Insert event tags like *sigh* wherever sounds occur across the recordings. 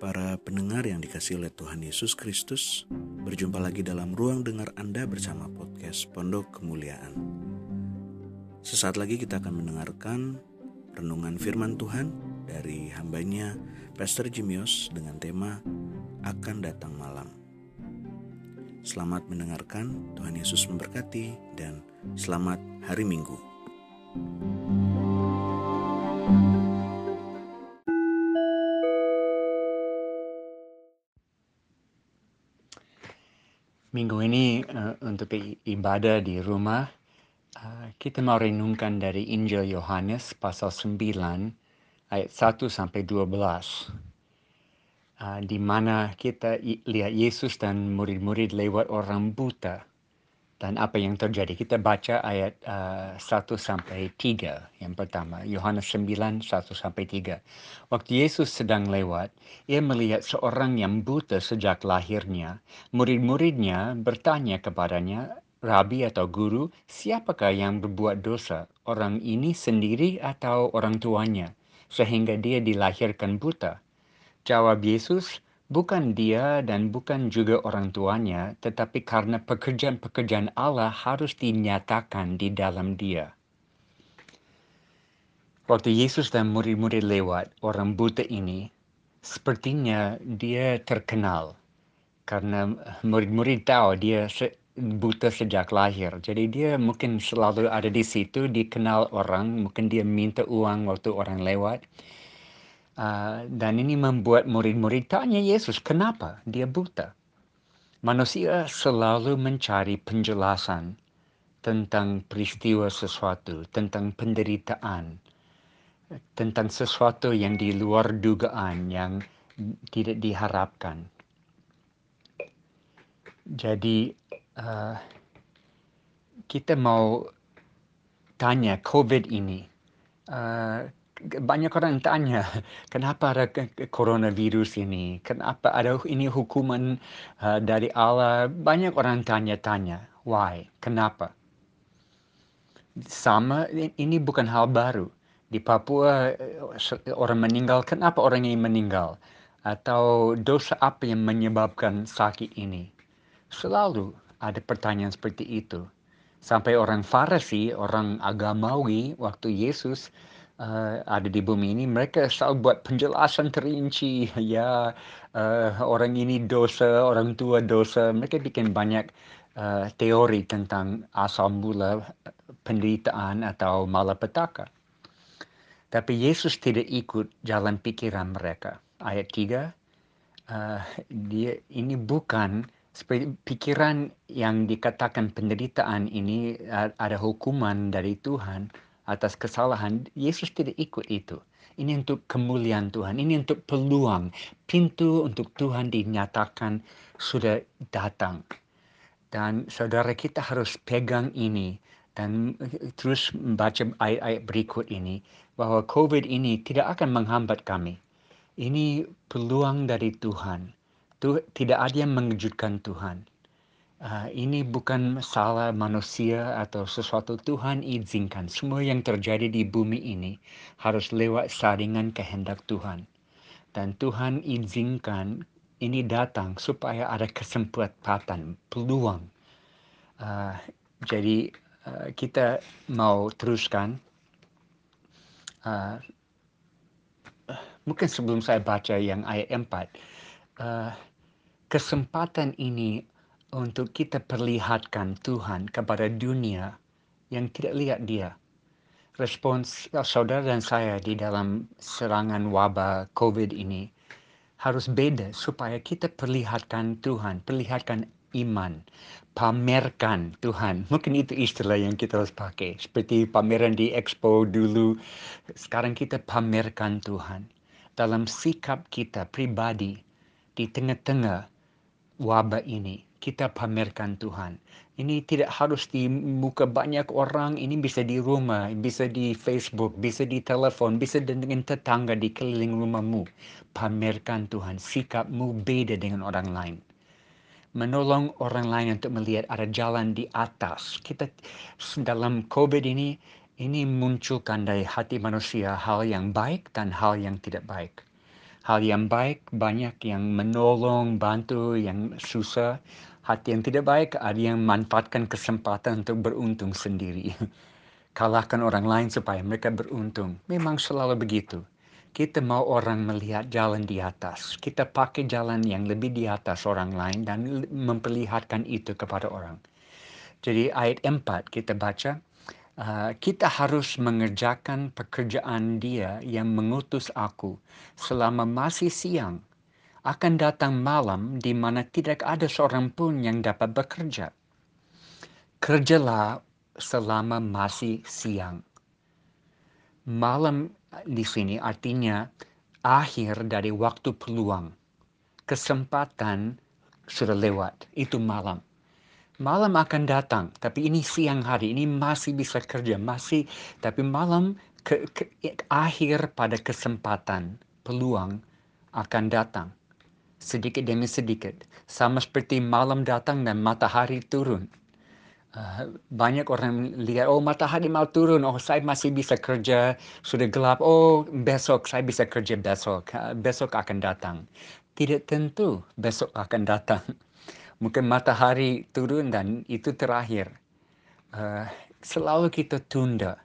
Para pendengar yang dikasih oleh Tuhan Yesus Kristus, berjumpa lagi dalam ruang dengar Anda bersama podcast Pondok Kemuliaan. Sesaat lagi kita akan mendengarkan renungan firman Tuhan dari hambanya Pastor Jimios dengan tema Akan Datang Malam. Selamat mendengarkan, Tuhan Yesus memberkati, dan selamat hari Minggu. Minggu ini uh, untuk ibadah di rumah, uh, kita mau renungkan dari Injil Yohanes pasal 9 ayat 1 sampai 12. Uh, di mana kita lihat Yesus dan murid-murid lewat orang buta dan apa yang terjadi. Kita baca ayat uh, 1 sampai 3 yang pertama. Yohanes 9, 1 sampai 3. Waktu Yesus sedang lewat, ia melihat seorang yang buta sejak lahirnya. Murid-muridnya bertanya kepadanya, Rabi atau guru, siapakah yang berbuat dosa? Orang ini sendiri atau orang tuanya? Sehingga dia dilahirkan buta. Jawab Yesus, bukan dia dan bukan juga orang tuanya, tetapi karena pekerjaan-pekerjaan Allah harus dinyatakan di dalam dia. Waktu Yesus dan murid-murid lewat, orang buta ini, sepertinya dia terkenal. Karena murid-murid tahu dia buta sejak lahir. Jadi dia mungkin selalu ada di situ, dikenal orang, mungkin dia minta uang waktu orang lewat Uh, dan ini membuat murid-murid tanya Yesus, kenapa dia buta? Manusia selalu mencari penjelasan tentang peristiwa sesuatu, tentang penderitaan, tentang sesuatu yang di luar dugaan, yang tidak diharapkan. Jadi, uh, kita mau tanya COVID ini, uh, banyak orang tanya, kenapa ada coronavirus ini? Kenapa ada ini hukuman uh, dari Allah? Banyak orang tanya-tanya, why? Kenapa? Sama, ini bukan hal baru. Di Papua eh, orang meninggal, kenapa orang ini meninggal? Atau dosa apa yang menyebabkan sakit ini? Selalu ada pertanyaan seperti itu. Sampai orang Farisi, orang agamawi, waktu Yesus uh, ada di bumi ini, mereka selalu buat penjelasan terinci. *laughs* Ya, uh, orang ini dosa, orang tua dosa. Mereka bikin banyak uh, teori tentang asal mula penderitaan atau malapetaka. Tapi Yesus tidak ikut jalan pikiran mereka. Ayat 3, uh, dia ini bukan pikiran yang dikatakan penderitaan ini ada hukuman dari Tuhan atas kesalahan, Yesus tidak ikut itu. Ini untuk kemuliaan Tuhan, ini untuk peluang, pintu untuk Tuhan dinyatakan sudah datang. Dan saudara kita harus pegang ini dan terus membaca ayat-ayat berikut ini bahwa COVID ini tidak akan menghambat kami. Ini peluang dari Tuhan. Tidak ada yang mengejutkan Tuhan. Uh, ini bukan salah manusia atau sesuatu Tuhan izinkan. Semua yang terjadi di bumi ini harus lewat saringan kehendak Tuhan. Dan Tuhan izinkan ini datang supaya ada kesempatan, peluang. Uh, jadi uh, kita mau teruskan. Uh, mungkin sebelum saya baca yang ayat 4. Uh, kesempatan ini untuk kita perlihatkan Tuhan kepada dunia yang tidak lihat dia. Respons saudara dan saya di dalam serangan wabah COVID ini harus beda supaya kita perlihatkan Tuhan, perlihatkan iman, pamerkan Tuhan. Mungkin itu istilah yang kita harus pakai. Seperti pameran di Expo dulu, sekarang kita pamerkan Tuhan. Dalam sikap kita pribadi di tengah-tengah wabah ini kita pamerkan Tuhan. Ini tidak harus di muka banyak orang, ini bisa di rumah, bisa di Facebook, bisa di telepon, bisa dengan tetangga di keliling rumahmu. Pamerkan Tuhan, sikapmu beda dengan orang lain. Menolong orang lain untuk melihat ada jalan di atas. Kita dalam COVID ini, ini munculkan dari hati manusia hal yang baik dan hal yang tidak baik. hal yang baik, banyak yang menolong, bantu, yang susah. Hati yang tidak baik, ada yang manfaatkan kesempatan untuk beruntung sendiri. *laughs* Kalahkan orang lain supaya mereka beruntung. Memang selalu begitu. Kita mau orang melihat jalan di atas. Kita pakai jalan yang lebih di atas orang lain dan memperlihatkan itu kepada orang. Jadi ayat 4 kita baca, uh, kita harus mengerjakan pekerjaan dia yang mengutus aku selama masih siang. Akan datang malam di mana tidak ada seorang pun yang dapat bekerja. Kerjalah selama masih siang. Malam di sini artinya akhir dari waktu peluang. Kesempatan sudah lewat, itu malam. Malam akan datang, tapi ini siang hari, ini masih bisa kerja, masih, tapi malam ke, ke, akhir pada kesempatan, peluang akan datang. Sedikit demi sedikit. Sama seperti malam datang dan matahari turun Uh, banyak orang lihat, oh matahari mau turun, oh saya masih bisa kerja, sudah gelap, oh besok saya bisa kerja besok, uh, besok akan datang. Tidak tentu besok akan datang. *laughs* Mungkin matahari turun dan itu terakhir. Uh, selalu kita tunda.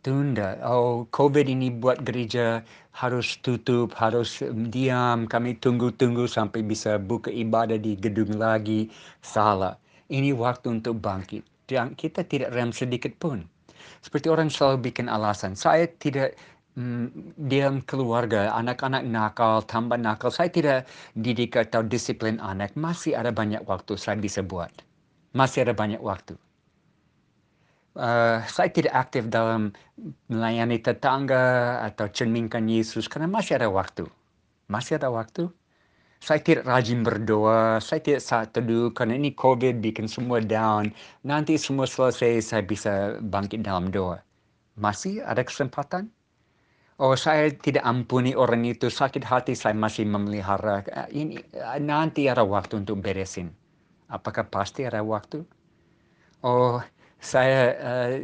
Tunda. Oh, COVID ini buat gereja harus tutup, harus diam. Kami tunggu-tunggu sampai bisa buka ibadah di gedung lagi. Salah ini waktu untuk bangkit. Dan kita tidak rem sedikit pun. Seperti orang selalu bikin alasan. Saya tidak mm, diam keluarga, anak-anak nakal, tambah nakal. Saya tidak didik atau disiplin anak. Masih ada banyak waktu saya bisa buat. Masih ada banyak waktu. Uh, saya tidak aktif dalam melayani tetangga atau cerminkan Yesus karena masih ada waktu. Masih ada waktu saya tidak rajin berdoa, saya tidak saat teduh karena ini COVID bikin semua down. Nanti semua selesai saya bisa bangkit dalam doa. Masih ada kesempatan? Oh, saya tidak ampuni orang itu sakit hati saya masih memelihara. Ini nanti ada waktu untuk beresin. Apakah pasti ada waktu? Oh, saya uh,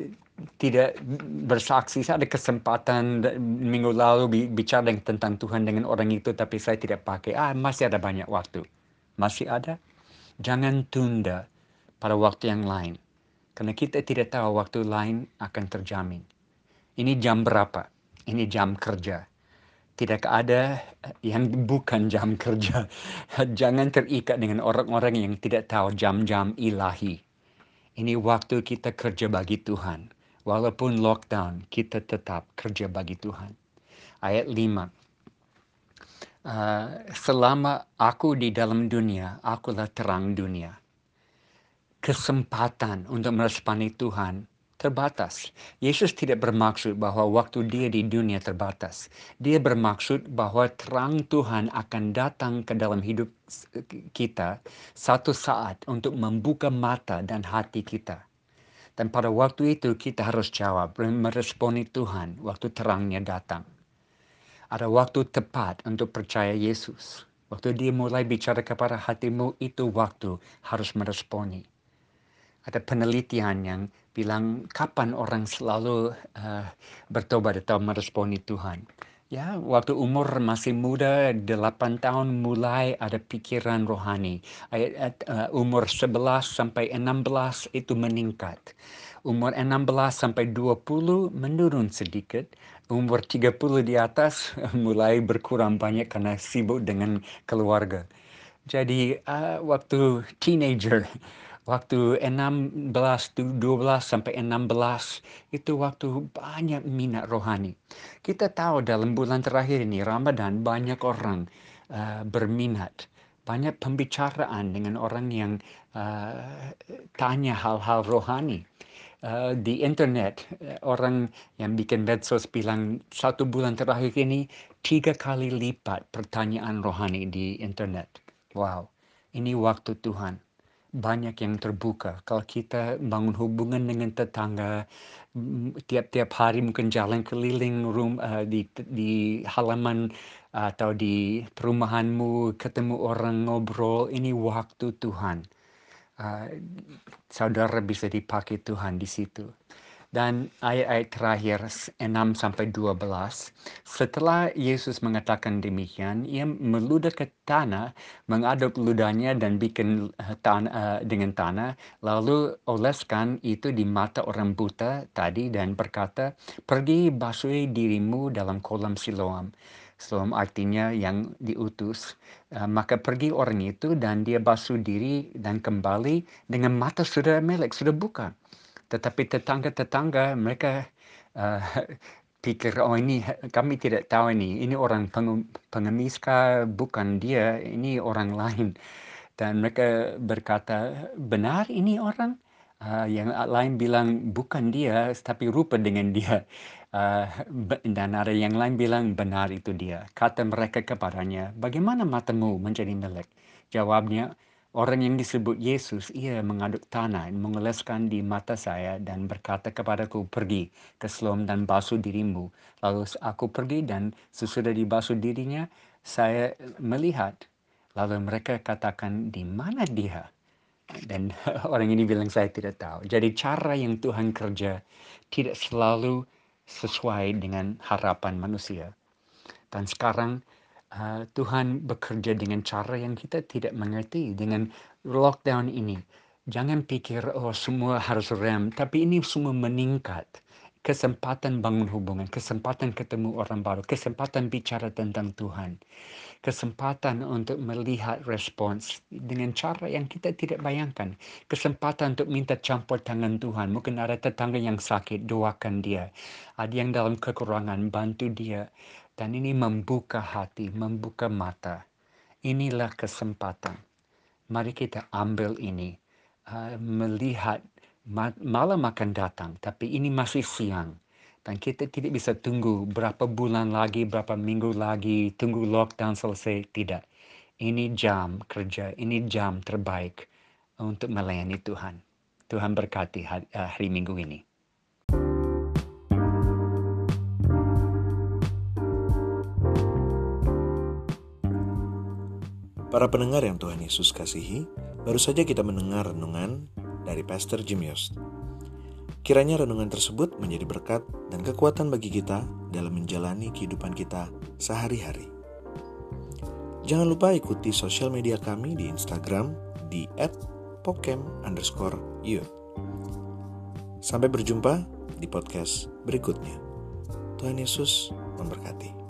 tidak bersaksi. Saya ada kesempatan minggu lalu bicara tentang Tuhan dengan orang itu, tapi saya tidak pakai. Ah, masih ada banyak waktu. Masih ada. Jangan tunda pada waktu yang lain. Karena kita tidak tahu waktu lain akan terjamin. Ini jam berapa? Ini jam kerja. Tidak ada yang bukan jam kerja. *laughs* Jangan terikat dengan orang-orang yang tidak tahu jam-jam ilahi. Ini waktu kita kerja bagi Tuhan Walaupun lockdown, kita tetap kerja bagi Tuhan. Ayat 5. Uh, selama aku di dalam dunia, akulah terang dunia. Kesempatan untuk meresponi Tuhan terbatas. Yesus tidak bermaksud bahwa waktu dia di dunia terbatas. Dia bermaksud bahwa terang Tuhan akan datang ke dalam hidup kita satu saat untuk membuka mata dan hati kita dan pada waktu itu kita harus jawab, meresponi Tuhan waktu terangnya datang. Ada waktu tepat untuk percaya Yesus. Waktu dia mulai bicara kepada hatimu, itu waktu harus meresponi. Ada penelitian yang bilang kapan orang selalu uh, bertobat atau meresponi Tuhan. Ya, waktu umur masih muda, 8 tahun mulai ada pikiran rohani. Uh, umur 11 sampai 16 itu meningkat. Umur 16 sampai 20 menurun sedikit. Umur 30 di atas *laughs* mulai berkurang banyak karena sibuk dengan keluarga. Jadi uh, waktu teenager waktu 16, 12 sampai 16 itu waktu banyak minat rohani. Kita tahu dalam bulan terakhir ini Ramadan banyak orang uh, berminat, banyak pembicaraan dengan orang yang uh, tanya hal-hal rohani. Uh, di internet orang yang bikin medsos bilang satu bulan terakhir ini tiga kali lipat pertanyaan rohani di internet. Wow, ini waktu Tuhan banyak yang terbuka. Kalau kita bangun hubungan dengan tetangga, tiap-tiap hari mungkin jalan keliling room, uh, di, di halaman atau di perumahanmu, ketemu orang ngobrol, ini waktu Tuhan. Uh, saudara bisa dipakai Tuhan di situ. Dan ayat-ayat terakhir 6 sampai 12, setelah Yesus mengatakan demikian, ia meludah ke tanah, mengaduk ludahnya dan bikin uh, tanah, uh, dengan tanah, lalu oleskan itu di mata orang buta tadi dan berkata, pergi basuhi dirimu dalam kolam Siloam. Siloam artinya yang diutus. Uh, maka pergi orang itu dan dia basuh diri dan kembali dengan mata sudah melek, sudah buka. Tetapi tetangga-tetangga mereka uh, *laughs* pikir, oh ini kami tidak tahu ini, ini orang pengemis kah? Bukan dia, ini orang lain. Dan mereka berkata, benar ini orang? Uh, yang lain bilang bukan dia, tapi rupa dengan dia. Uh, dan ada yang lain bilang benar itu dia. Kata mereka kepadanya, bagaimana matamu menjadi melek? Jawabnya, Orang yang disebut Yesus, ia mengaduk tanah, mengoleskan di mata saya dan berkata kepadaku, pergi ke Siloam dan basuh dirimu. Lalu aku pergi dan sesudah dibasuh dirinya, saya melihat. Lalu mereka katakan, di mana dia? Dan *laughs* orang ini bilang, saya tidak tahu. Jadi cara yang Tuhan kerja tidak selalu sesuai dengan harapan manusia. Dan sekarang uh, Tuhan bekerja dengan cara yang kita tidak mengerti dengan lockdown ini. Jangan pikir oh semua harus rem, tapi ini semua meningkat. Kesempatan bangun hubungan, kesempatan ketemu orang baru, kesempatan bicara tentang Tuhan, kesempatan untuk melihat respons dengan cara yang kita tidak bayangkan, kesempatan untuk minta campur tangan Tuhan. Mungkin ada tetangga yang sakit, doakan dia. Ada yang dalam kekurangan, bantu dia dan ini membuka hati, membuka mata. Inilah kesempatan. Mari kita ambil ini, uh, melihat malam akan datang, tapi ini masih siang. Dan kita tidak bisa tunggu berapa bulan lagi, berapa minggu lagi, tunggu lockdown selesai. Tidak. Ini jam kerja, ini jam terbaik untuk melayani Tuhan. Tuhan berkati hari, hari minggu ini. Para pendengar yang Tuhan Yesus kasihi, baru saja kita mendengar renungan dari Pastor Jim Yost. Kiranya renungan tersebut menjadi berkat dan kekuatan bagi kita dalam menjalani kehidupan kita sehari-hari. Jangan lupa ikuti sosial media kami di Instagram di @pokem Sampai berjumpa di podcast berikutnya. Tuhan Yesus memberkati.